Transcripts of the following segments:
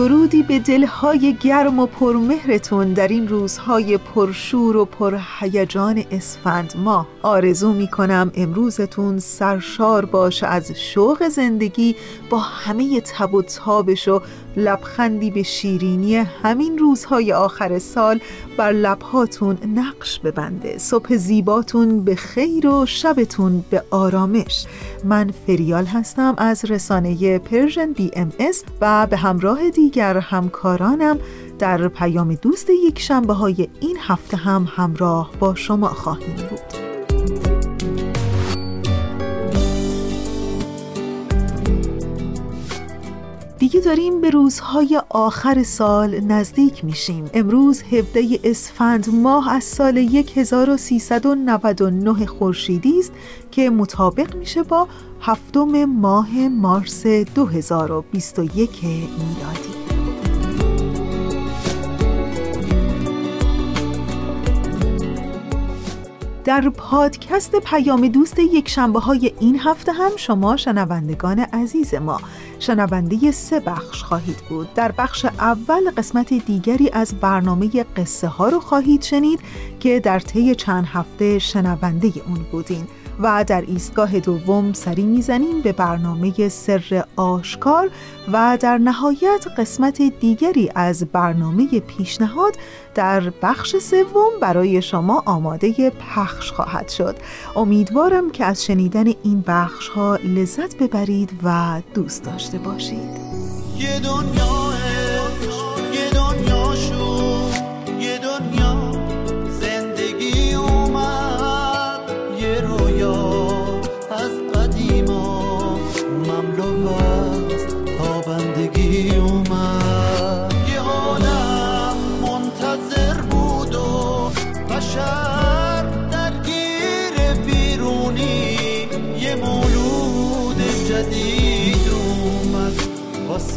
درودی به دلهای گرم و پرمهرتون در این روزهای پرشور و پرهیجان اسفند ما آرزو می کنم امروزتون سرشار باشه از شوق زندگی با همه تب و تابش و لبخندی به شیرینی همین روزهای آخر سال بر لبهاتون نقش ببنده. صبح زیباتون به خیر و شبتون به آرامش. من فریال هستم از رسانه Persian BMS و به همراه دیگر همکارانم در پیام دوست یک شنبه های این هفته هم همراه با شما خواهیم بود. دیگه داریم به روزهای آخر سال نزدیک میشیم. امروز 17 اسفند ماه از سال 1399 خورشیدی است که مطابق میشه با هفتم ماه مارس 2021 میلادی. در پادکست پیام دوست یک شنبه های این هفته هم شما شنوندگان عزیز ما شنونده سه بخش خواهید بود. در بخش اول قسمت دیگری از برنامه قصه ها رو خواهید شنید که در طی چند هفته شنونده اون بودین. و در ایستگاه دوم سری می‌زنیم به برنامه سر آشکار و در نهایت قسمت دیگری از برنامه پیشنهاد در بخش سوم برای شما آماده پخش خواهد شد. امیدوارم که از شنیدن این بخش ها لذت ببرید و دوست داشته باشید. یه دنیا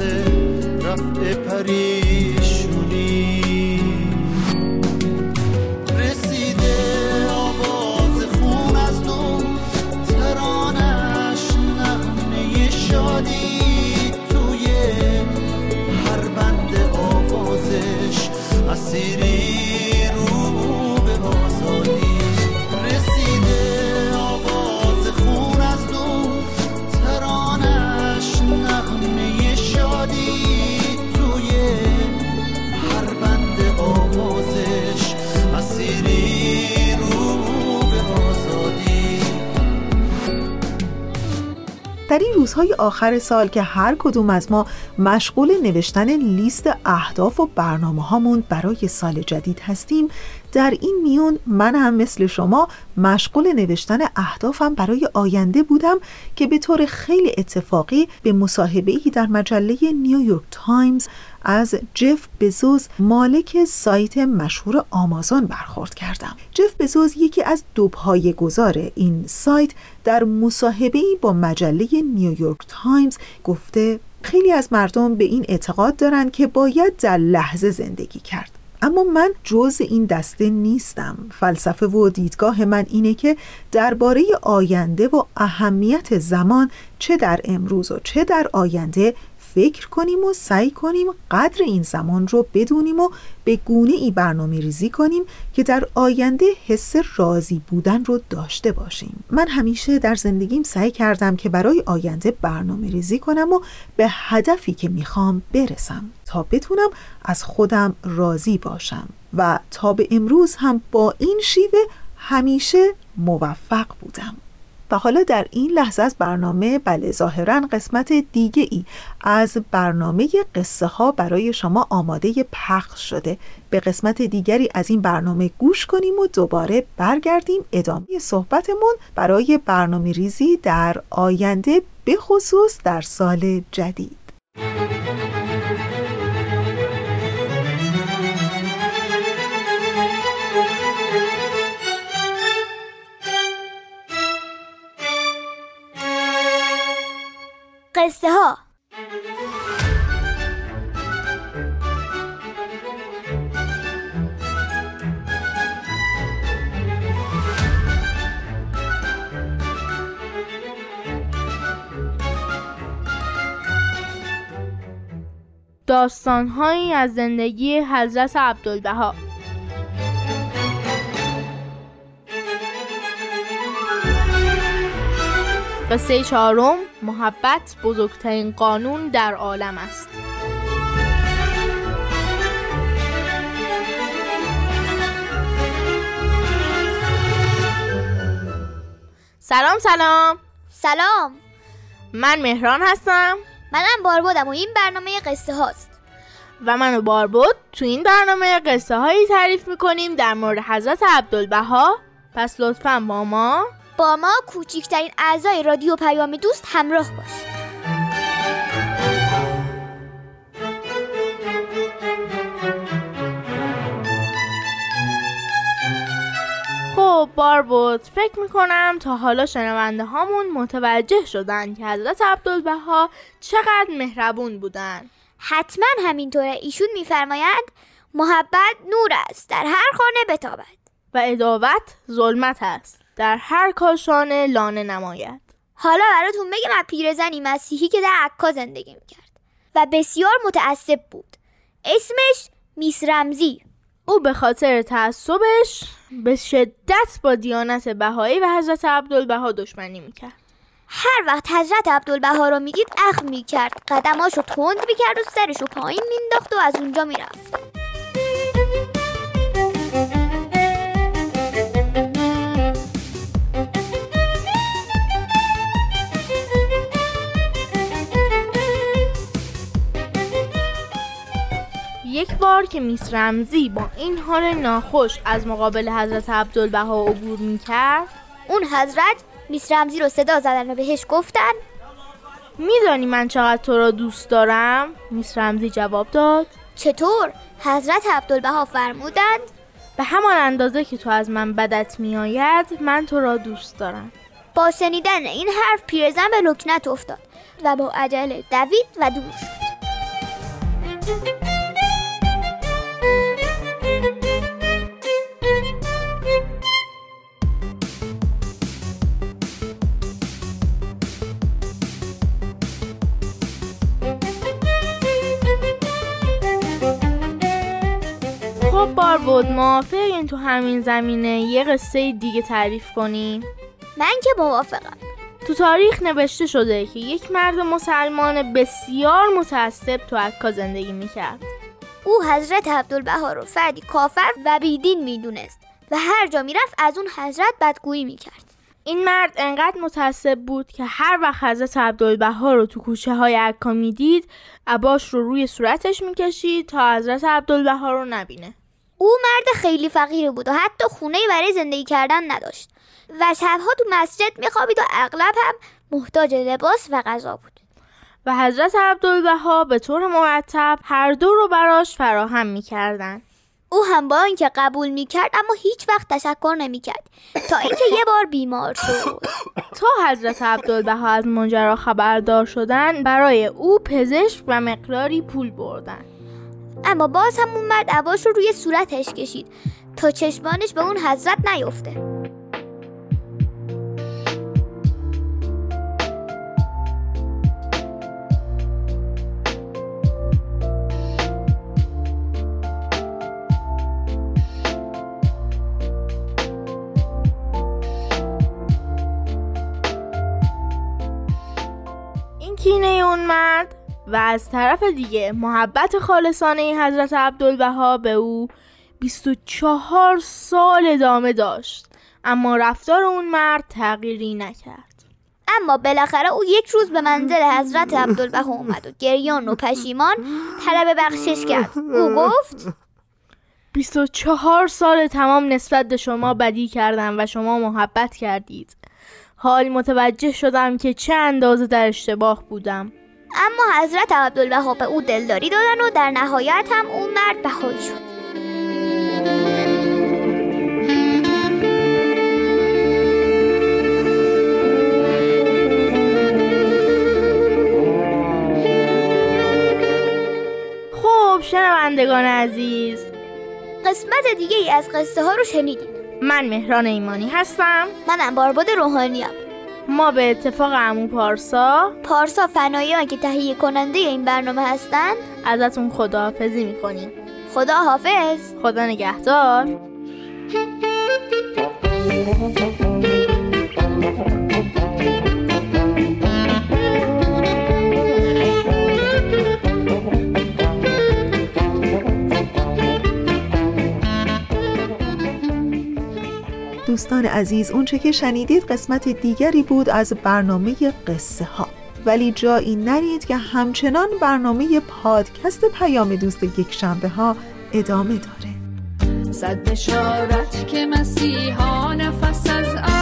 واسه رفع در روزهای آخر سال که هر کدوم از ما مشغول نوشتن لیست اهداف و برنامه هامون برای سال جدید هستیم در این میون من هم مثل شما مشغول نوشتن اهدافم برای آینده بودم که به طور خیلی اتفاقی به مصاحبه‌ای در مجله نیویورک تایمز از جف بزوز مالک سایت مشهور آمازون برخورد کردم. جف بزوز یکی از دو گذار این سایت در مصاحبه‌ای با مجله نیویورک تایمز گفته خیلی از مردم به این اعتقاد دارند که باید در لحظه زندگی کرد. اما من جز این دسته نیستم. فلسفه و دیدگاه من اینه که درباره آینده و اهمیت زمان چه در امروز و چه در آینده فکر کنیم و سعی کنیم قدر این زمان رو بدونیم و به گونه ای برنامه ریزی کنیم که در آینده حس راضی بودن رو داشته باشیم. من همیشه در زندگیم سعی کردم که برای آینده برنامه ریزی کنم و به هدفی که می‌خوام برسم تا بتونم از خودم راضی باشم و تا به امروز هم با این شیوه همیشه موفق بودم. و حالا در این لحظه از برنامه بله ظاهرا قسمت دیگه ای از برنامه قصه ها برای شما آماده پخش شده. به قسمت دیگری از این برنامه گوش کنیم و دوباره برگردیم. ادامه صحبتمون برای برنامه ریزی در آینده به خصوص در سال جدید. قصه ها داستانهایی از زندگی حضرت عبدالبها. قصه چهارم محبت بزرگترین قانون در عالم است. سلام سلام. سلام. من مهران هستم. منم باربودم و این برنامه قصه هاست. و من و باربود تو این برنامه قصه هایی تعریف می‌کنیم در مورد حضرت عبدالبها. پس لطفا با ما با ما کوچکترین اعضای رادیو پیام دوست همراه باش. خب باربود فکر می‌کنم تا حالا شنونده هامون متوجه شدن که حضرت عبدالبها چقدر مهربون بودن. حتما همینطوره. ایشون میفرمایند محبت نور است در هر خانه بتابد. و اداوت ظلمت است. در هر کاشانه لانه نماید. حالا براتون بگم از پیرزنی مسیحی که در عکا زندگی می‌کرد و بسیار متعصب بود. اسمش میس رمزی. او به خاطر تعصبش به شدت با دیانت بهایی و حضرت عبدالبها دشمنی می‌کرد. هر وقت حضرت عبدالبها رو می‌دید اخ می‌کرد. قدماشو تند می‌کرد و سرشو پایین مینداخت و از اونجا می‌رفت. یک بار که میس رمزی با این حال ناخوش از مقابل حضرت عبدالبها عبور می‌کرد اون حضرت میس رمزی رو صدا زدن و بهش گفتن. میدانی من چقدر تو را دوست دارم؟ میس رمزی جواب داد. چطور؟ حضرت عبدالبها فرمودند. به همان اندازه که تو از من بدت میآید من تو را دوست دارم. با شنیدن این حرف پیرزن به لکنت افتاد و با عجله دوید و دور شد. خب بار بود موافقین تو همین زمینه یه قصه دیگه تعریف کنیم. من که موافقم. تو تاریخ نوشته شده که یک مرد مسلمان بسیار متعصب تو عکا زندگی می‌کرد. او حضرت عبدالبها رو فردی کافر و بیدین می‌دونست و هر جا می‌رفت از اون حضرت بدگویی می‌کرد. این مرد انقدر متعصب بود که هر وقت حضرت عبدالبها رو تو کوچه های عکا می‌دید عباش رو روی صورتش می‌کشید تا حضرت عبدالبها رو نبینه. او مرد خیلی فقیری بود و حتی خونه برای زندگی کردن نداشت. و شبها تو مسجد میخوابید و اغلب هم محتاج لباس و غذا بود. و حضرت عبدالبها به طور مرتب هر دو رو براش فراهم می‌کردن. او هم با اینکه قبول می‌کرد اما هیچ وقت تشکر نمی‌کرد. تا اینکه یه بار بیمار شد. تا حضرت عبدالبها از ماجرا خبردار شدن برای او پزشک و مقداری پول بردن. اما باز هم اون مرد عباش رو روی صورتش کشید تا چشمانش به اون حضرت نیفته این کینه اون مرد؟ و از طرف دیگه محبت خالصانه حضرت عبدالبها به او 24 سال ادامه داشت اما رفتار اون مرد تغییری نکرد. اما بالاخره او یک روز به منزل حضرت عبدالبها اومد و گریان و پشیمان طلب بخشش کرد. او گفت 24 سال تمام نسبت به شما بدی کردم و شما محبت کردید. حال متوجه شدم که چه اندازه در اشتباه بودم. اما حضرت عبدالبها به او دلداری دادن و در نهایت هم اون مرد بهایی شد. خب شنوندگان عزیز. قسمت دیگه ای از قصه ها رو شنیدید من مهران ایمانی هستم. منم بارباد روحانیم ما به اتفاق عمو پارسا. پارسا فنایان که تهیه کننده این برنامه هستند ازتون خداحافظی می‌کنیم. خدا حافظ خدا نگهدار. دوستان عزیز اونچه که شنیدید قسمت دیگری بود از برنامه قصه ها. ولی جایی نرید که همچنان برنامه پادکست پیام دوست یک شنبه ها ادامه داره. صد بشارت که مسیحا نفس از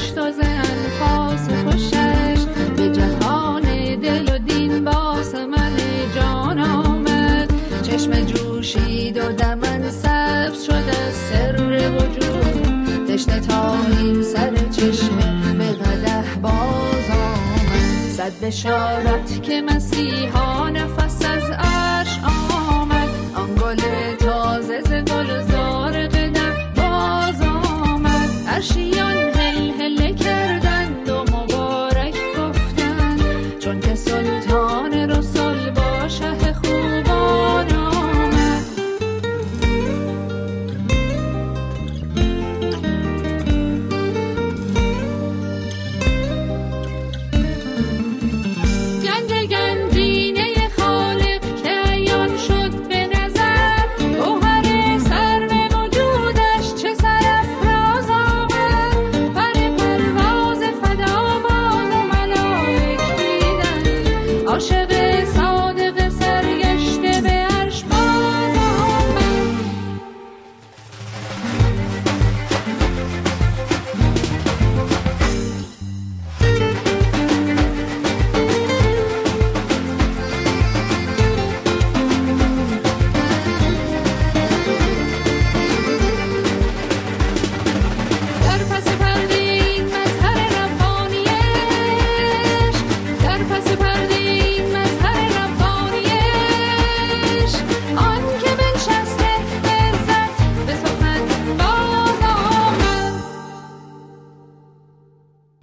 گشت و ز انفاس خوشش. به جهان دل و دین باس من جان چشم جوشید و دمن سبز شد سر وجود. تشنه تا این سر چشمه به قدح باز صد بشارت که مسیحا نفس از عرش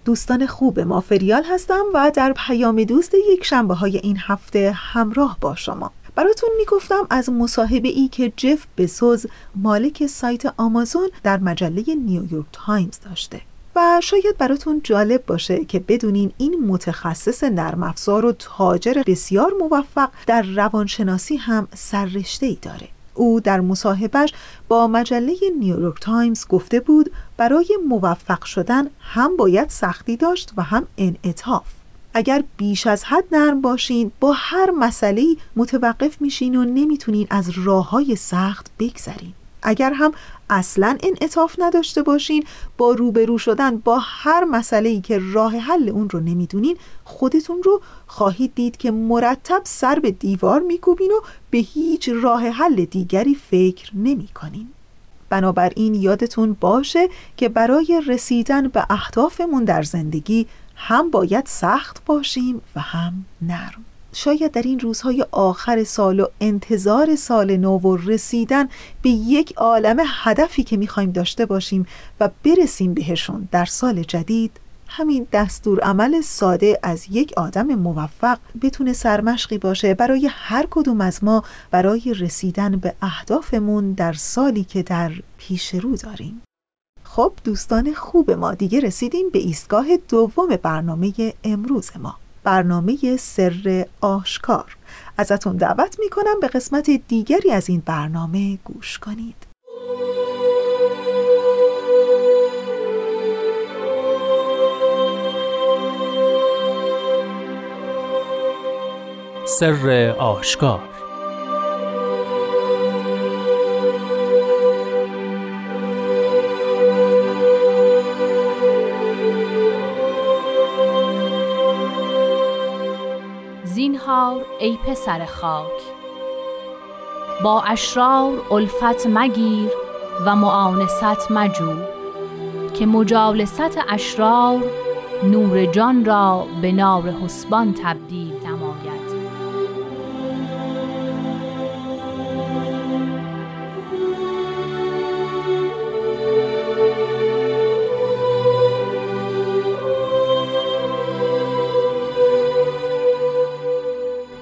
دوستان خوب ما فریال هستم و در پیام دوست یک شنبه های این هفته همراه با شما. براتون می‌گفتم از مصاحبه ای که جف بزوس مالک سایت آمازون در مجله نیویورک تایمز داشته. و شاید براتون جالب باشه که بدونین این متخصص نرم افزار و تاجر بسیار موفق در روانشناسی هم سررشته ای داره. او در مصاحبهش با مجله نیویورک تایمز گفته بود برای موفق شدن هم باید سختی داشت و هم انعطاف. اگر بیش از حد نرم باشین با هر مسئله متوقف میشین و نمی‌تونین از راه های سخت بگذرین. اگر هم اصلا انعطاف نداشته باشین با روبرو شدن با هر مسئله که راه حل اون رو نمی‌دونین خودتون رو خواهید دید که مرتب سر به دیوار میکوبین و به هیچ راه حل دیگری فکر نمی کنین. بنابراین یادتون باشه که برای رسیدن به اهدافمون در زندگی هم باید سخت باشیم و هم نرم شاید در این روزهای آخر سال و انتظار سال نو و رسیدن به یک عالم هدفی که می‌خوایم داشته باشیم و برسیم بهشون در سال جدید همین دستور عمل ساده از یک آدم موفق بتونه سرمشقی باشه برای هر کدوم از ما برای رسیدن به اهدافمون در سالی که در پیش رو داریم. خب دوستان خوب ما دیگه رسیدیم به ایستگاه دوم برنامه امروز ما برنامه سر آشکار. ازتون دعوت می‌کنم به قسمت دیگری از این برنامه گوش کنید. سر آشکار. زینهار ای پسر خاک. با اشرار الفت مگیر و معانست مجو که مجالست اشرار نور جان را به نار حسبان تبدیل.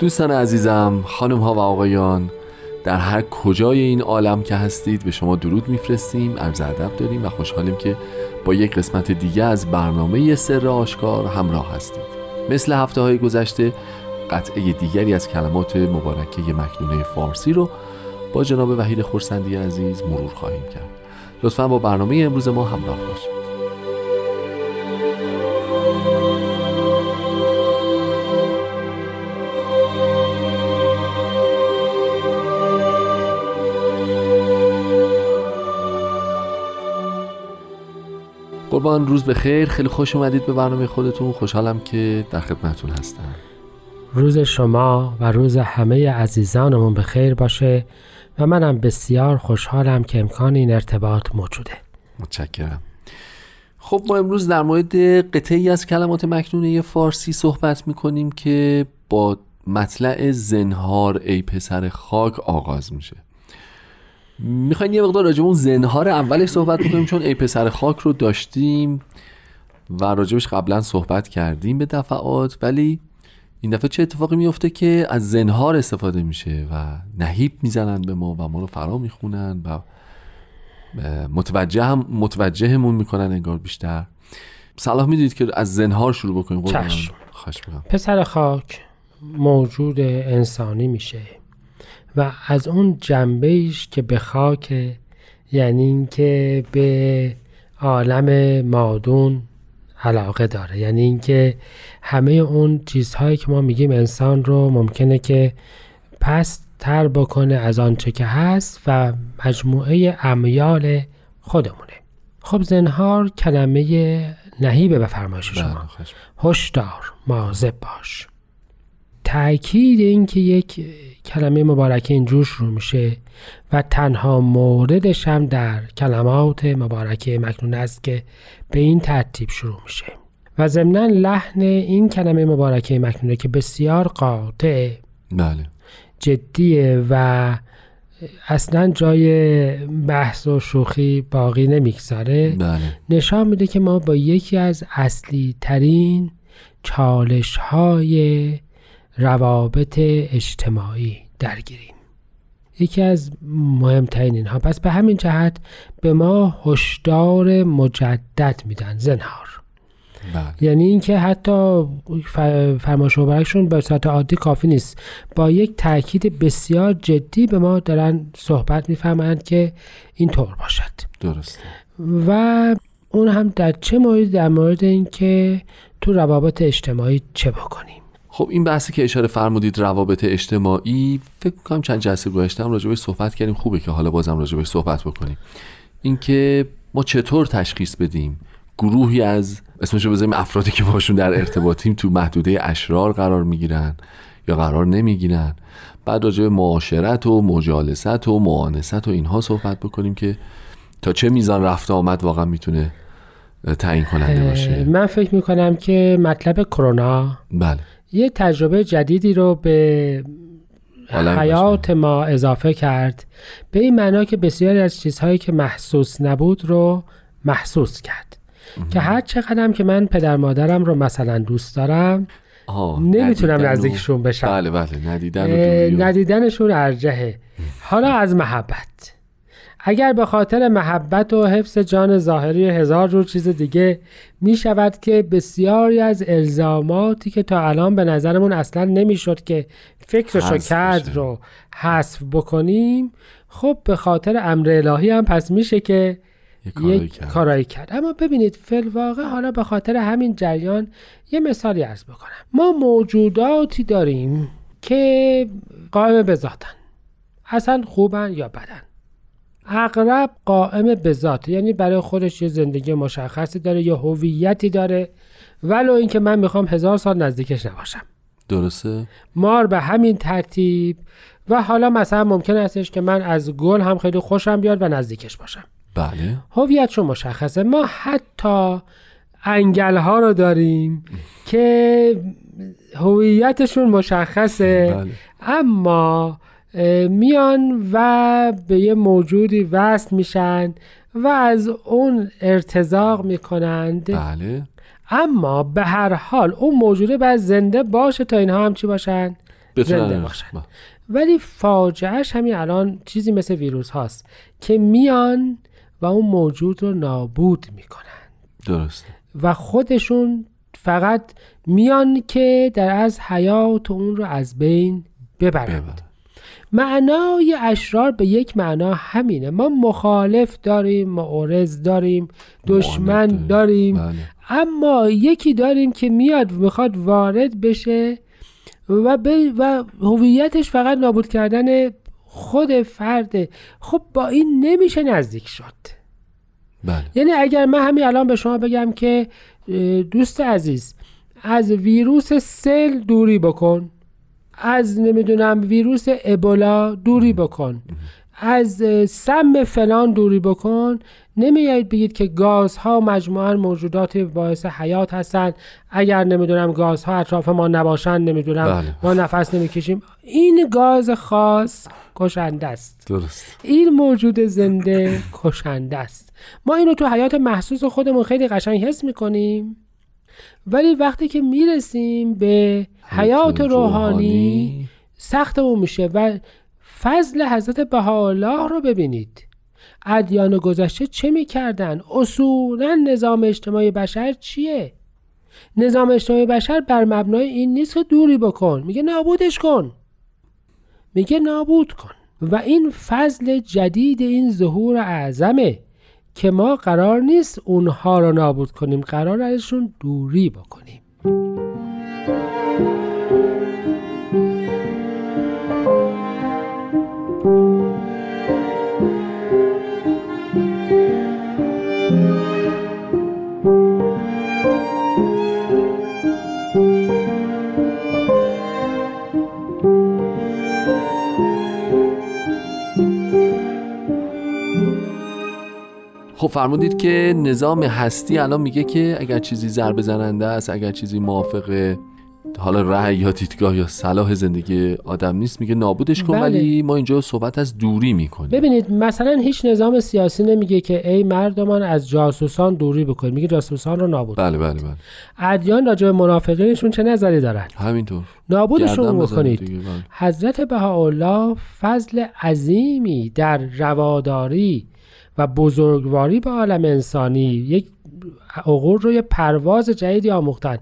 دوستان عزیزم خانم ها و آقایان در هر کجای این عالم که هستید به شما درود میفرستیم عرض ادب داریم و خوشحالیم که با یک قسمت دیگه از برنامه سر آشکار همراه هستید. مثل هفته های گذشته قطعه دیگری از کلمات مبارکه مکنونه فارسی رو با جناب وحید خورسندی عزیز مرور خواهیم کرد. لطفا با برنامه امروز ما همراه باشید. قربان روز به خیر خیلی خوش اومدید به برنامه خودتون. خوشحالم که در خدمتتون هستم. روز شما و روز همه عزیزانمون به خیر باشه و منم بسیار خوشحالم که امکان این ارتباط موجوده. متشکرم. خب ما امروز در مورد قطعی از کلمات مکنونه فارسی صحبت می‌کنیم که با مطلع زنهار ای پسر خاک آغاز میشه. می‌خواین یه مقدار راجب اون زنهار اولش صحبت بکنیم چون ای پسر خاک رو داشتیم و راجبش قبلا صحبت کردیم به دفعات. ولی این دفعه چه اتفاقی میفته که از زنهار استفاده میشه و نهیب می‌زنن به ما و ما رو فرا می‌خونن و متوجه هم متوجهمون می‌کنن انگار بیشتر. صلاح می‌دید که از زنهار شروع بکنیم. چشم. پسر خاک موجود انسانی میشه. و از اون جنبهش که به خاک یعنی اینکه به عالم مادون علاقه داره. یعنی اینکه همه اون چیزهایی که ما میگیم انسان رو ممکنه که پست تر بکنه از آنچه که هست و مجموعه امیال خودمونه. خب زنهار کلمه نهیبه به فرمایش شما. هشدار مواظب باش. تأکید این که یک کلمه مبارکه اینجور شروع میشه و تنها موردش هم در کلمات مبارکه مکنون است که به این ترتیب شروع میشه و ضمنا لحن این کلمه مبارکه مکنونه که بسیار قاطع بله جدیه و اصلا جای بحث و شوخی باقی نمی‌گذاره بله. نشان میده که ما با یکی از اصلی ترین چالش های روابط اجتماعی درگیریم. یکی از مهمترین اینها. پس به همین جهت به ما هشدار مجدد میدن. زنهار. بله. یعنی اینکه حتی فرمایش مبارکشون به صورت عادی کافی نیست. با یک تاکید بسیار جدی به ما دارن صحبت می‌فهمند که این طور باشد. درسته. و اون هم در چه مورد؟ در مورد اینکه تو روابط اجتماعی چه بکنیم؟ خب این بحثی که اشاره فرمودید روابط اجتماعی فکر کنم چند جلسه گذشته هم راجبش صحبت کردیم. خوبه که حالا بازم راجبش صحبت بکنیم. اینکه ما چطور تشخیص بدیم گروهی از اسمشو بذاریم افرادی که باشون در ارتباطیم تو محدوده اشرار قرار می‌گیرن یا قرار نمی‌گیرن. بعد راجع به معاشرت و مجالست و معانست و اینها صحبت بکنیم که تا چه میزان رفت آمد واقعا می‌تونه تعیین کننده باشه. من فکر می‌کنم که مطلب کرونا بله. یه تجربه جدیدی رو به حیات ما اضافه کرد. به این معنا که بسیاری از چیزهایی که محسوس نبود رو محسوس کرد. که هر چقدرم که من پدر مادرم رو مثلا دوست دارم نمی‌تونم نزدیکشون بشم. بله بله ندیدن و ندیدنشون ارجحه. حالا از محبت. اگر به خاطر محبت و حفظ جان ظاهری هزار جور چیز دیگه می شود که بسیاری از الزاماتی که تا الان به نظرمون اصلا نمی‌شد که فکرشو کرد. رو حذف بکنیم خب به خاطر امر الهی هم پس میشه که یه کارایی یک کرد. کارایی کرد. اما ببینید فلواقع حالا به خاطر همین جریان یه مثالی ارز بکنم. ما موجوداتی داریم که قائم به ذاتن. اصلا خوبن یا بدن. اغرب قائم به ذات یعنی برای خودش یه زندگی مشخصی داره یه هویتی داره. ولو اینکه من می‌خوام هزار سال نزدیکش نباشم. درسته؟ مار به همین ترتیب. و حالا مثلا ممکن استش که من از گل هم خیلی خوشم بیاد و نزدیکش باشم. بله. هویتشون مشخصه. ما حتی انگل ها رو داریم که هویتشون مشخصه. بله. اما میان و به یه موجودی وصل میشن و از اون ارتزاق می‌کنند. بله. اما به هر حال اون موجوده باید زنده باشه تا اینها هم چی باشن؟ زنده باشن. بله. ولی فاجعهش همین الان چیزی مثل ویروس هاست که میان و اون موجود رو نابود می‌کنن. درسته. و خودشون فقط میان که در از حیات اون رو از بین ببرند. ببر. معنای اشرار به یک معنا همینه. ما مخالف داریم معارض داریم دشمن داریم. بله. اما یکی داریم که میاد می‌خواد وارد بشه و, و هویتش فقط نابود کردن خود فرده. خب با این نمیشه نزدیک شد. بله. یعنی اگر من همین الان به شما بگم که دوست عزیز از ویروس سل دوری بکن. از نمی‌دونم ویروس ابولا دوری بکن. از سم فلان دوری بکن. نمیایید بگید که گازها مجموعا موجودات باعث حیات هستند. اگر نمی‌دونم گازها اطراف ما نباشن نمی‌دونم بله. ما نفس نمی‌کشیم. این گاز خاص کشنده است. درست. این موجود زنده کشنده است. ما اینو تو حیات محسوس خودمون خیلی قشنگ حس می‌کنیم. ولی وقتی که می‌رسیم به حیات روحانی سختمون میشه و فضل حضرت بهاءالله رو ببینید. ادیان گذشته چه می‌کردن؟ اصولا نظام اجتماعی بشر چیه؟ نظام اجتماعی بشر بر مبنای این نیست که دوری بکن. میگه نابودش کن. میگه نابود کن. و این فضل جدید این ظهور اعظمه. که ما قرار نیست اونها رو نابود کنیم. قرار ازشون دوری بکنیم. خب فرمودید که نظام هستی الان میگه که اگر چیزی ضربه زننده است اگر چیزی موافق حالا رأی یا دیدگاه یا صلاح زندگی آدم نیست میگه نابودش کن بله. ولی ما اینجا صحبت از دوری می‌کنیم. ببینید مثلا هیچ نظام سیاسی نمیگه که ای مردمان از جاسوسان دوری بکنید میگه جاسوسان رو نابود بله بله بله. ادیان راجع به منافقینشون چه نظری دارن؟ همینطور. نابودشون بکنید. بله. حضرت بهاءالله فضل عظیمی در رواداری و بزرگواری به عالم انسانی یک عقول رو یه پرواز جدیدی آموختن.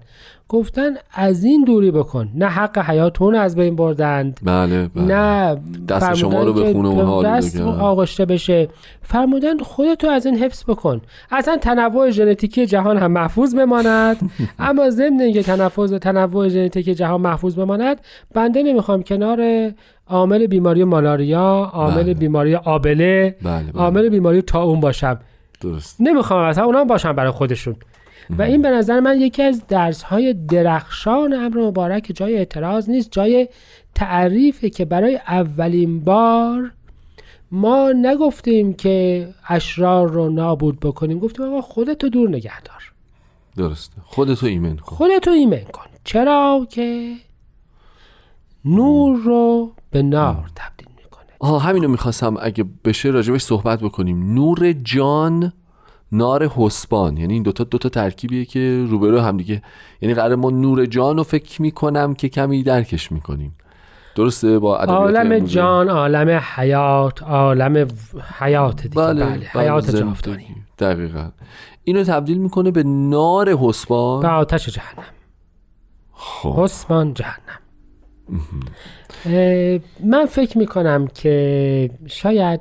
گفتن از این دوری بکن. نه حق حیاتون از بین بردند. بله, بله. نه دست شما رو به خونه اونها دست. آغشته بشه. فرمودن خودتو از این حفظ بکن. اصلا تنوع ژنتیکی جهان هم محفوظ بماند. اما ضمن اینکه تنفذ تنوع ژنتیکی جهان محفوظ بماند بنده نمی‌خوام کنار عامل بیماری مالاریا عامل بله. بیماری آبله. بله, بله. عامل بیماری تاون باشم. درست. نمی‌خوام اصلا اونا باشن برای خودشون. و این به نظر من یکی از درس های درخشان امر مبارک جای اعتراض نیست جای تعریفه که برای اولین بار ما نگفتیم که اشرار رو نابود بکنیم. گفتیم آقا خودتو دور نگه دار. درسته خودتو ایمن کن. خودتو ایمن کن. چرا که نور رو به نار تبدیل می‌کنه. آها همینو می‌خواستم اگه بشه راجبش صحبت بکنیم. نور جان نار حسبان. یعنی این دوتا دوتا ترکیبیه که روبرو هم دیگه یعنی قرار ما نور جان رو فکر می‌کنم که کمی درکش می‌کنیم. درسته؟ با عالم؟ جان عالم حیات عالم حیات دیگه. بله, حیات زندگی. جاودانی. دقیقا. اینو تبدیل می‌کنه به نار به حسبان آتش جهنم. خب. حسمان جهنم. من فکر می‌کنم که شاید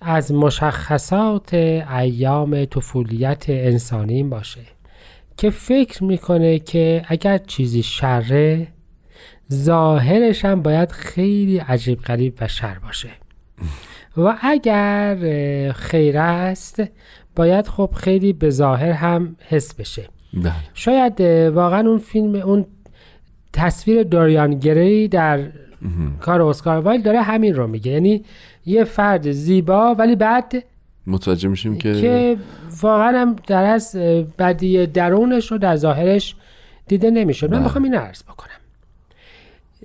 از مشخصات ایام طفولیت انسانی باشه که فکر می‌کنه که اگر چیزی شره ظاهرش هم باید خیلی عجیب غریب و شر باشه. و اگر خیر است باید خب خیلی به ظاهر هم حس بشه. بله. شاید واقعا اون فیلم اون تصویر داریان گری در کار اسکار وایل داره همین رو میگه. یعنی یه فرد زیبا ولی بعد متوجه میشیم که, که واقعا هم در از بدی درونش رو در ظاهرش دیده نمیشه. من بله. می‌خوام این عرض بکنم.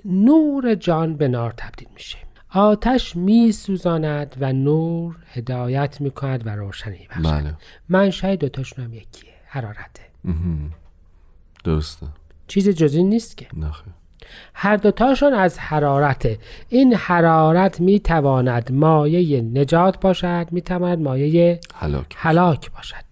نور جان به نار تبدیل میشه. آتش میسوزاند و نور هدایت می‌کند و روشنی بخشد بله. من شاید دوتاشون هم یکیه. حرارته. درسته. چیز جزی نیست که. نخیر هر دوتاشون از حرارته این حرارت می‌تواند مایه نجات باشد می‌تواند مایه هلاک هلاک باشد.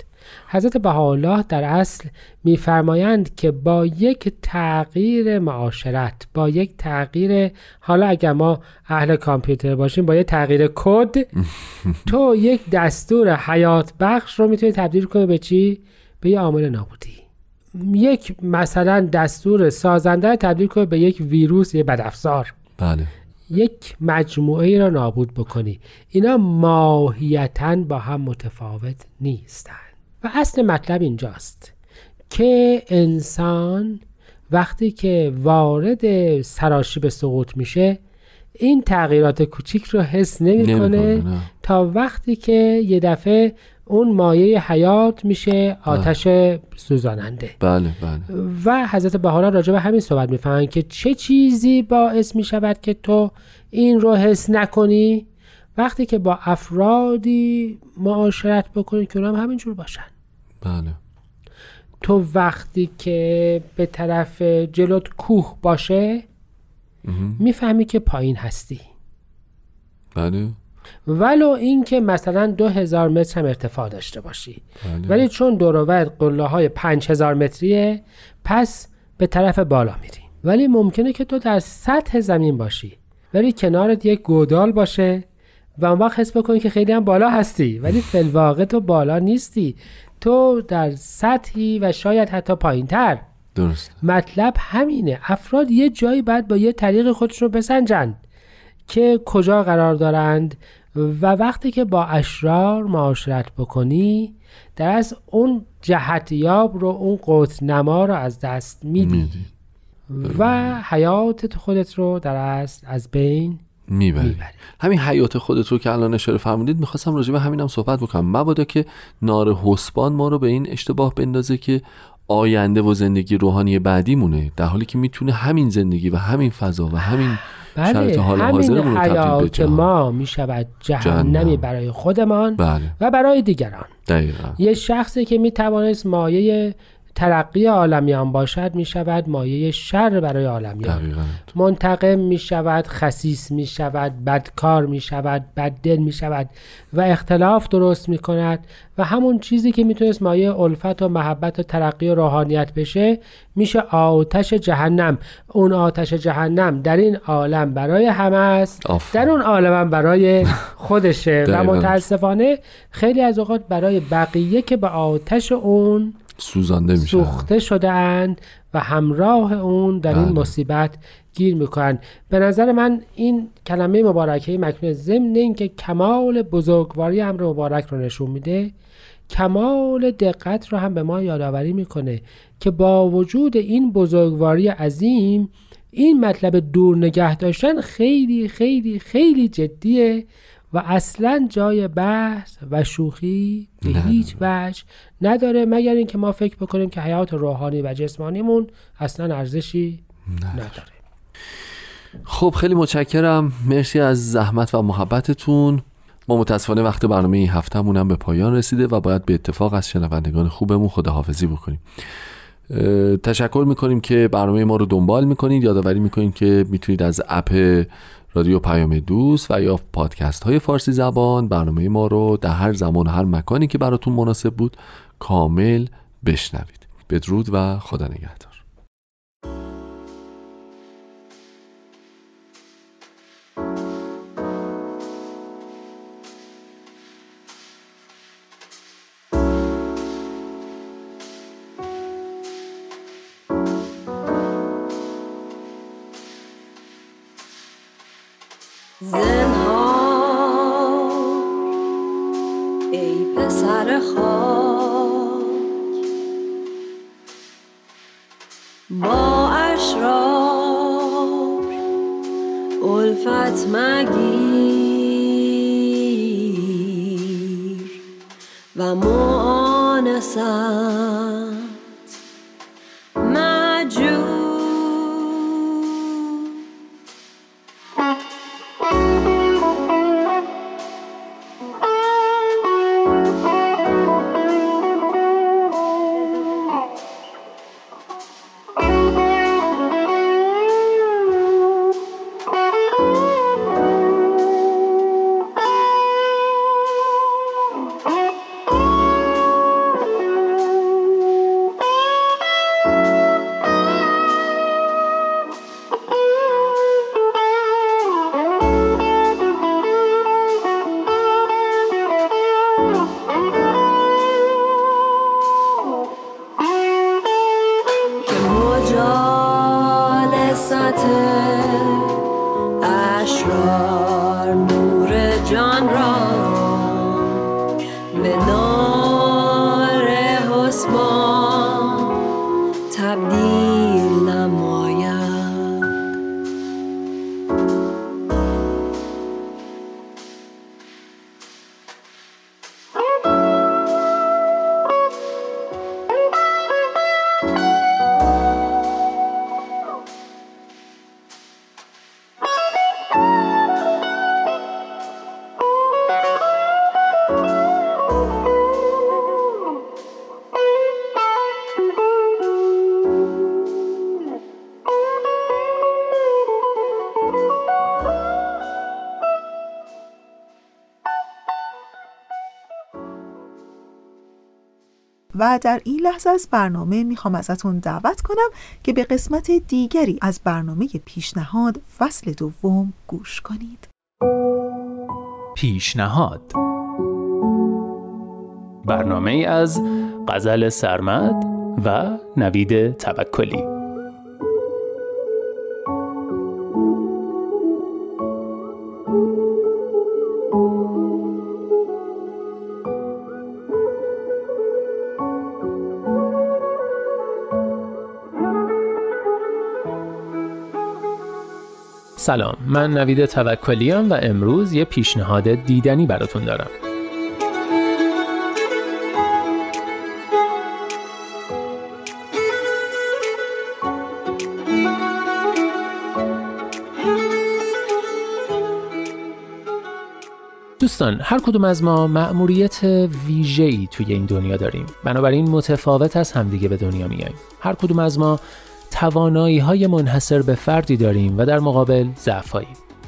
حضرت بهاءالله در اصل میفرمایند که با یک تغییر معاشرت با یک تغییر حالا اگر ما اهل کامپیوتر باشیم با یک تغییر کد تو یک دستور حیات بخش رو می‌تونی تبدیل کنی به چی؟ به یه عامل نابودی. یک مثلا دستور سازنده تبدیل کنی به یک ویروس یه بدافزار. بله. یک مجموعه ای را نابود بکنی. اینا ماهیتا با هم متفاوت نیستند و اصل مطلب اینجاست که انسان وقتی که وارد سراشیب سقوط میشه این تغییرات کوچیک رو حس نمی‌کنه نه. تا وقتی که یه دفعه اون مایه حیات میشه آتش سوزاننده. بله بله. و حضرت بهارا راجع به همین صحبت می‌فهمن که چه چیزی باعث می‌شود که تو این رو حس نکنی؟ وقتی که با افرادی معاشرت بکنی که اونم همینجور باشن. بله. تو وقتی که به طرف جلوت کوه باشه می‌فهمی که پایین هستی. بله. ولو اینکه مثلا دو هزار متر هم ارتفاع داشته باشی. بله. ولی چون دورورت قله های پنج هزار متریه پس به طرف بالا میری. ولی ممکنه که تو در سطح زمین باشی. ولی کنارت یک گودال باشه و اون وقت حس بکنی که خیلی هم بالا هستی. ولی فلواقع تو بالا نیستی. تو در سطحی و شاید حتی پایین تر درست. مطلب همینه. افراد یه جایی باید با یه طریق خودشون رو بسنجند که کجا قرار دارند و وقتی که با اشرار معاشرت بکنی در از اون جهتیاب رو اون قوت نما رو از دست میدی. میدی. و حیات خودت رو در اصل از بین می‌بری. می‌بری. همین حیات خودت رو که الان اشاره فرمودید می‌خواستم راجع به همینم صحبت بکنم. مبادا که نار حسبان ما رو به این اشتباه بندازه که آینده و زندگی روحانی بعدیمونه در حالی که می‌تونه همین زندگی و همین فضا و همین شرط بله حال همین حیات ما می‌شود جهنمی جهنم. برای خودمان بله. و برای دیگران. دقیقا. یه شخصی که می‌توانست مایه ترقی عالمیان باشد می شود مایه شر برای عالمیان دقیقا منتقم می شود خسیس می شود بدکار می شود بددل می شود و اختلاف درست می کند و همون چیزی که می‌تونست مایه الفت و محبت و ترقی و روحانیت بشه میشه آتش جهنم اون آتش جهنم در این عالم برای همه است. در اون عالم هم برای خودشه و. متاسفانه خیلی از اوقات برای بقیه که به آتش اون سوزانده میشه سوخته شدهاند و همراه اون در این بله. مصیبت گیر می‌کنن به نظر من این کلمه مبارکه مکنون ضمن اینکه کمال بزرگواری امر مبارک رو نشون میده کمال دقت رو هم به ما یادآوری می‌کنه که با وجود این بزرگواری عظیم این مطلب دور نگه داشتن خیلی خیلی خیلی جدیه و اصلا جای بحث و شوخی به نه. هیچ وجه نداره مگر اینکه ما فکر بکنیم که حیات روحانی و جسمانیمون اصلا ارزشی نداره. خب خیلی متشکرم. مرسی از زحمت و محبتتون. ما متاسفانه وقت برنامه این هفتهمون هم به پایان رسیده و باید به اتفاق از شنوندگان خوبمون خداحافظی بکنیم. تشکر می‌کنیم که برنامه ما رو دنبال می‌کنید. یادآوری می‌کنید که می‌تونید از اپ رادیو پیام دوست و یا پادکست های فارسی زبان. برنامه ما رو در هر زمان و هر مکانی که براتون مناسب بود کامل بشنوید. بدرود و خدا نگهدار. زنهار ای پسر خاک با اشرار الفت مگیر نور جان در این لحظه از برنامه می‌خوام ازتون دعوت کنم که به قسمت دیگری از برنامه پیشنهاد فصل دوم گوش کنید. پیشنهاد. برنامه از غزل سرمد و نوید توکلی. سلام من نوید توکلیم و امروز یه پیشنهاد دیدنی براتون دارم. دوستان هر کدوم از ما مأموریت ویژه‌ای توی این دنیا داریم. بنابراین متفاوت از همدیگه به دنیا میاییم هر کدوم از ما توانایی های منحصر به فردی داریم و در مقابل ضعف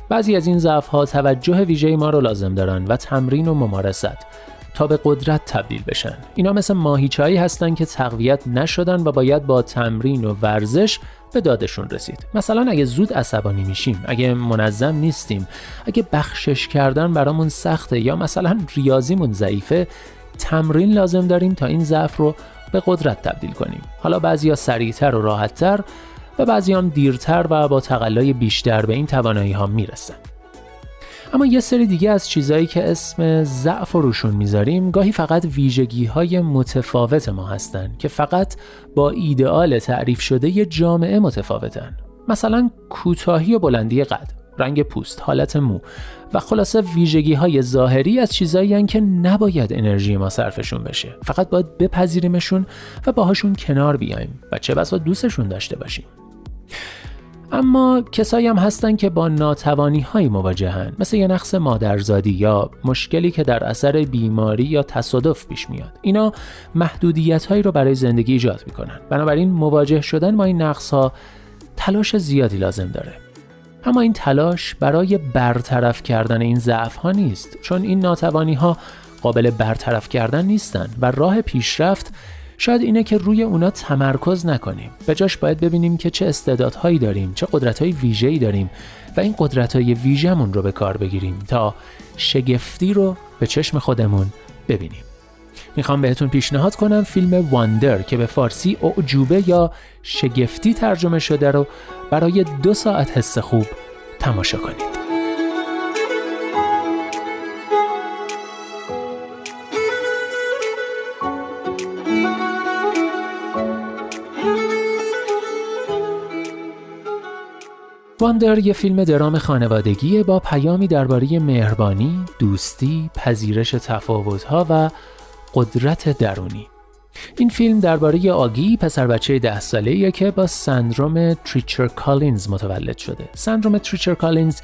بعضی از این ضعف ها توجه ویژه ما رو لازم دارن و تمرین و ممارست تا به قدرت تبدیل بشن. اینا مثل ماهیچهایی هستن که تقویت نشدن و باید با تمرین و ورزش به دادشون رسید. مثلا اگه زود عصبانی میشیم اگه منظم نیستیم اگه بخشش کردن برامون سخته یا مثلا ریاضیمون ضعیفه تمرین لازم داریم تا این ضعف رو به قدرت تبدیل کنیم. حالا بعضیا سریعتر و راحتتر و بعضی هم دیرتر و با تقلای بیشتر به این توانایی ها می‌رسن. اما یه سری دیگه از چیزایی که اسم ضعف و روشون می‌ذاریم گاهی فقط ویژگی های متفاوت ما هستن که فقط با ایدئال تعریف شده یه جامعه متفاوتن. مثلا کوتاهی و بلندی قد رنگ پوست، حالت مو. و خلاصه ویژگی های ظاهری از چیزایی که نباید انرژی ما صرفشون بشه. فقط باید بپذیریمشون و باهاشون کنار بیایم و چه بسا دوستشون داشته باشیم. اما کسایی هم هستن که با ناتوانی های مواجهن. مثل یه نقص مادرزادی یا مشکلی که در اثر بیماری یا تصادف پیش میاد. اینا محدودیت هایی رو برای زندگی ایجاد می‌کنن. بنابراین مواجه شدن با این نقص ها تلاش زیادی لازم داره. اما این تلاش برای برطرف کردن این ضعف ها نیست چون این ناتوانی ها قابل برطرف کردن نیستن و راه پیشرفت شاید اینه که روی اونا تمرکز نکنیم. به جاش باید ببینیم که چه استعدادهایی داریم چه قدرتهای ویژه‌ای داریم و این قدرتهای ویژه‌مون رو به کار بگیریم تا شگفتی رو به چشم خودمون ببینیم. می‌خوام بهتون پیشنهاد کنم فیلم واندر که به فارسی اعجوبه یا شگفتی ترجمه شده رو برای دو ساعت حس خوب تماشا کنید. Wonder یه فیلم درام خانوادگی با پیامی درباره مهربانی، دوستی، پذیرش تفاوت‌ها و قدرت درونی. این فیلم درباره آگی پسر بچه ده ساله که با سندروم تریچر کالینز متولد شده. سندروم تریچر کالینز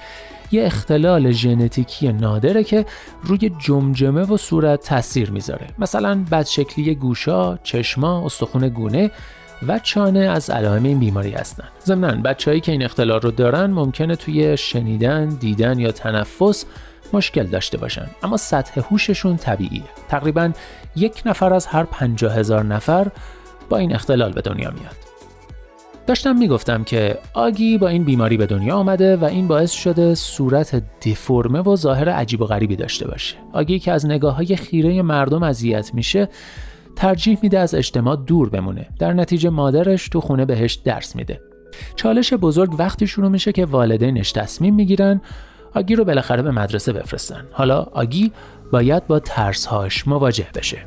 یه اختلال ژنتیکی نادره که روی جمجمه و صورت تاثیر می‌ذاره. مثلا بدشکلی گوشا، چشما، استخون گونه و چانه از علائم این بیماری هستند. ضمن بچههایی که این اختلال رو دارن ممکنه توی شنیدن، دیدن یا تنفس مشکل داشته باشن اما سطح هوششون طبیعیه. تقریبا یک نفر از هر پنجاه هزار نفر با این اختلال به دنیا میاد. داشتم می‌گفتم که آگی با این بیماری به دنیا آمده و این باعث شده صورت دیفرمه و ظاهر عجیب و غریبی داشته باشه. آگی که از نگاه های خیره مردم اذیت میشه ترجیح میده از اجتماع دور بمونه در نتیجه مادرش تو خونه بهش درس میده چالش بزرگ وقتی شروع میشه که والدینش تصمیم می‌گیرن آگی رو بالاخره به مدرسه بفرستن حالا آگی باید با ترسهاش مواجه بشه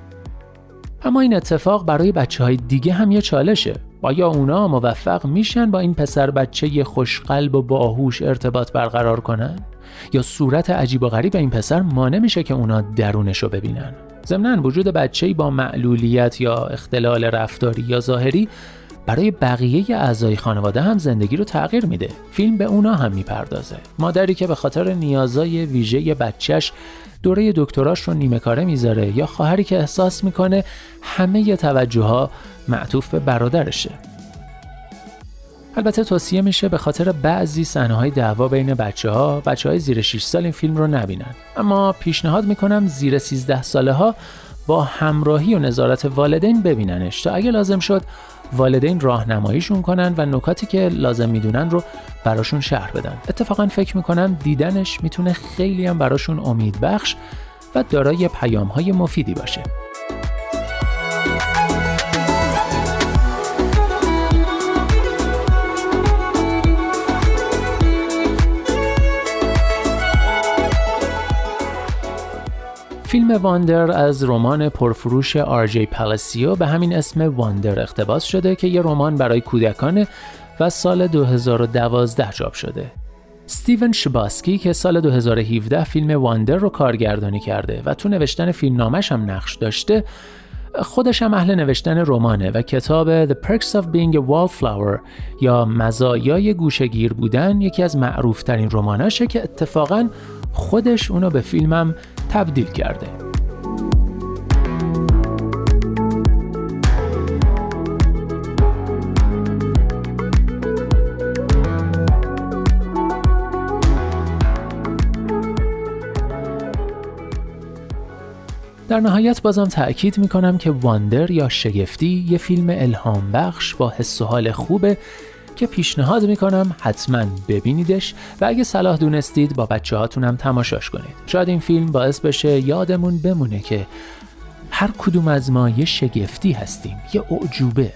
اما این اتفاق برای بچه های دیگه هم یه چالشه آیا اونا موفق میشن با این پسر بچه خوشقلب و باهوش ارتباط برقرار کنن؟ یا صورت عجیب و غریب این پسر مانع میشه که اونا درونش رو ببینن؟ ضمنا وجود بچه‌ای با معلولیت یا اختلال رفتاری یا ظاهری برای بقیه اعضای خانواده هم زندگی رو تغییر میده. فیلم به اونا هم می‌پردازه. مادری که به خاطر نیازای ویژه بچهش دوره دکتراش رو نیمه کاره می‌ذاره یا خواهری که احساس می‌کنه همه توجه ها معطوف به برادرشه. البته توصیه میشه به خاطر بعضی صحنه های دعوا بین بچه ها بچه های زیر 6 سال این فیلم رو نبینن. اما پیشنهاد می‌کنم زیر 13 ساله ها با همراهی و نظارت والدین ببیننش تا اگه لازم شد والدین راهنماییشون کنن و نکاتی که لازم می‌دونن رو براشون شهر بدن. اتفاقا فکر می‌کنم دیدنش می‌تونه خیلی هم براشون امید بخش و دارای پیام های مفیدی باشه. فیلم واندر از رمان پرفروش آرجی پالاسیو به همین اسم واندر اقتباس شده که یه رمان برای کودکانه و سال 2012 چاپ شده. ستیون شباسکی که سال 2017 فیلم واندر رو کارگردانی کرده و تو نوشتن فیلم نامش هم نقش داشته خودش هم اهل نوشتن رمانه و کتاب The Perks of Being a Wallflower یا مزایای گوشگیر بودن یکی از معروفترین رماناشه که اتفاقا خودش اونو به فیلمم تبدیل کرده. در نهایت بازم تأکید می‌کنم که واندر یا شگفتی یه فیلم الهام بخش با حس و حال خوبه که پیشنهاد می‌کنم حتما ببینیدش و اگه صلاح دونستید با بچه هاتونم تماشاش کنید. شاید این فیلم باعث بشه یادمون بمونه که هر کدوم از ما یه شگفتی هستیم یه اعجوبه.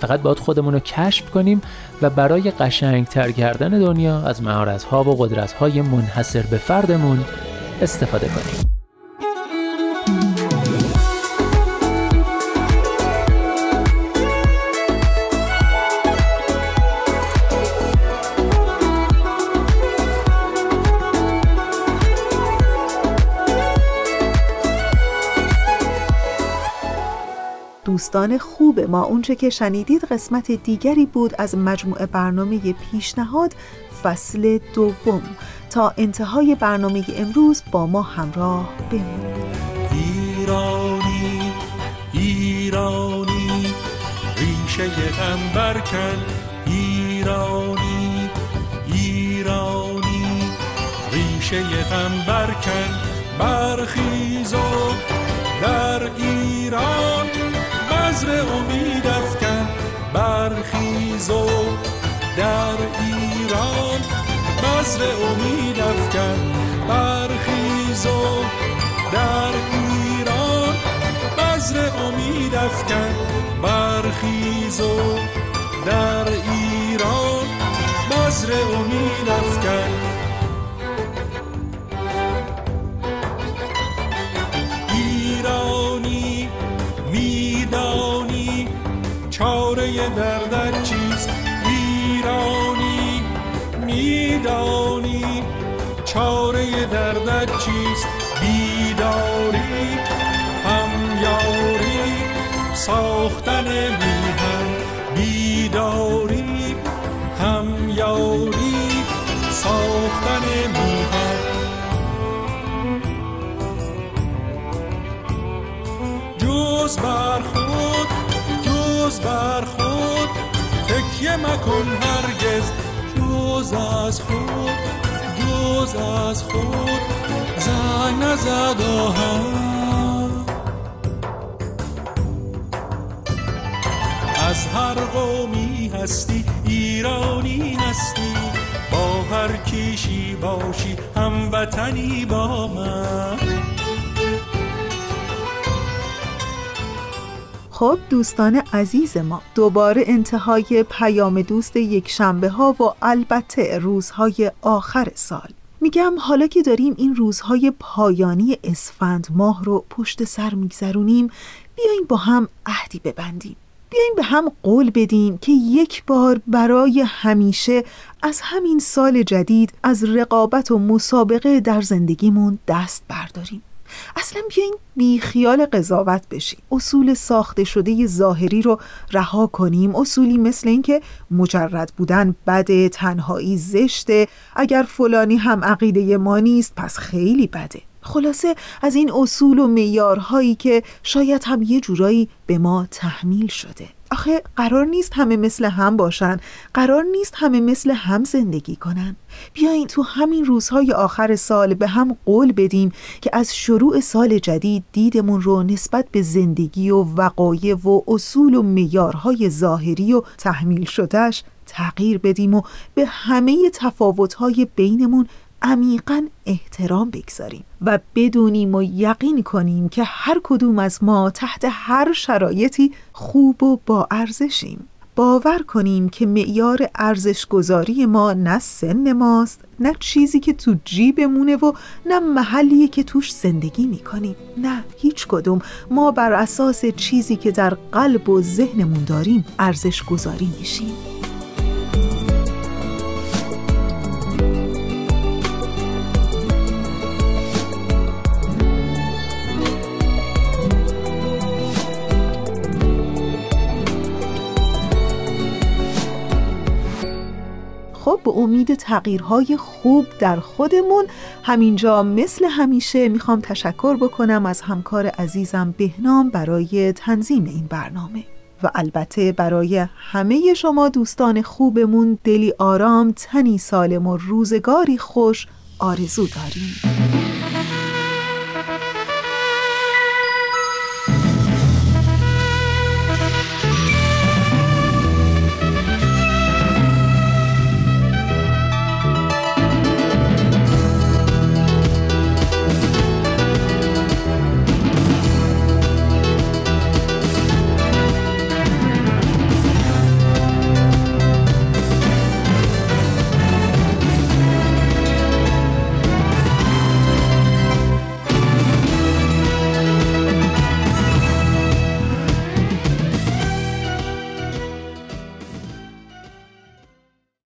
فقط باید خودمون رو کشف کنیم و برای قشنگتر کردن دنیا از مهارت‌ها و قدرت‌های منحصر به فردمون استفاده کنیم. دوستان خوب ما. اونچه که شنیدید قسمت دیگری بود از مجموعه برنامه پیشنهاد فصل دوم. تا انتهای برنامه امروز با ما همراه بمونید. ایرانی ایرانی ریشه غم برکن. ایرانی ایرانی ریشه غم برکن. برخیز و در ایران بذر امید افکن برخیز و در ایران. بذر امید افکن برخیز و در ایران. بذر امید افکن برخیز و در ایران. بذر امید افکن دردت چیست؟ ایرانی میدانی. چاره دردت چیست؟ بیداری. همیاری. ساختن میهن. بیداری. همیاری. ساختن میهن. جز بر خود جز بر تکیه مکن هرگز. جز از خود جز از خود. زنگ نزد از هر قومی هستی ایرانی هستی. با هر کیشی باشی هموطنی با من. خب دوستان عزیز ما دوباره انتهای پیام دوست یک شنبه ها و البته روزهای آخر سال. میگم حالا که داریم این روزهای پایانی اسفند ماه رو پشت سر میگذرونیم بیاین با هم عهدی ببندیم. بیاین به هم قول بدیم که یک بار برای همیشه از همین سال جدید از رقابت و مسابقه در زندگیمون دست برداریم. اصلا بیاین بی خیال قضاوت بشیم اصول ساخته شده ظاهری رو رها کنیم. اصولی مثل اینکه مجرد بودن بده تنهایی زشته اگر فلانی هم عقیده ما نیست پس خیلی بده. خلاصه از این اصول و معیارهایی که شاید هم یه جورایی به ما تحمیل شده. آخه قرار نیست همه مثل هم باشن. قرار نیست همه مثل هم زندگی کنن. بیاین تو همین روزهای آخر سال به هم قول بدیم که از شروع سال جدید دیدمون رو نسبت به زندگی و وقایع و اصول و معیارهای ظاهری و تحمیل شدهش تغییر بدیم و به همه تفاوتهای بینمون عمیقا احترام بگذاریم و بدونیم و یقین کنیم که هر کدوم از ما تحت هر شرایطی خوب و با ارزشیم. باور کنیم که معیار ارزش گذاری ما نه سن ماست نه چیزی که تو جیبمونه و نه محلی که توش زندگی می‌کنیم. نه هیچ کدوم. ما بر اساس چیزی که در قلب و ذهنمون داریم ارزش گذاری میشیم. به امید تغییرهای خوب در خودمون. همینجا مثل همیشه می‌خوام تشکر بکنم از همکار عزیزم بهنام برای تنظیم این برنامه. و البته برای همه شما دوستان خوبمون دلی آرام تنی سالم و روزگاری خوش آرزو داریم.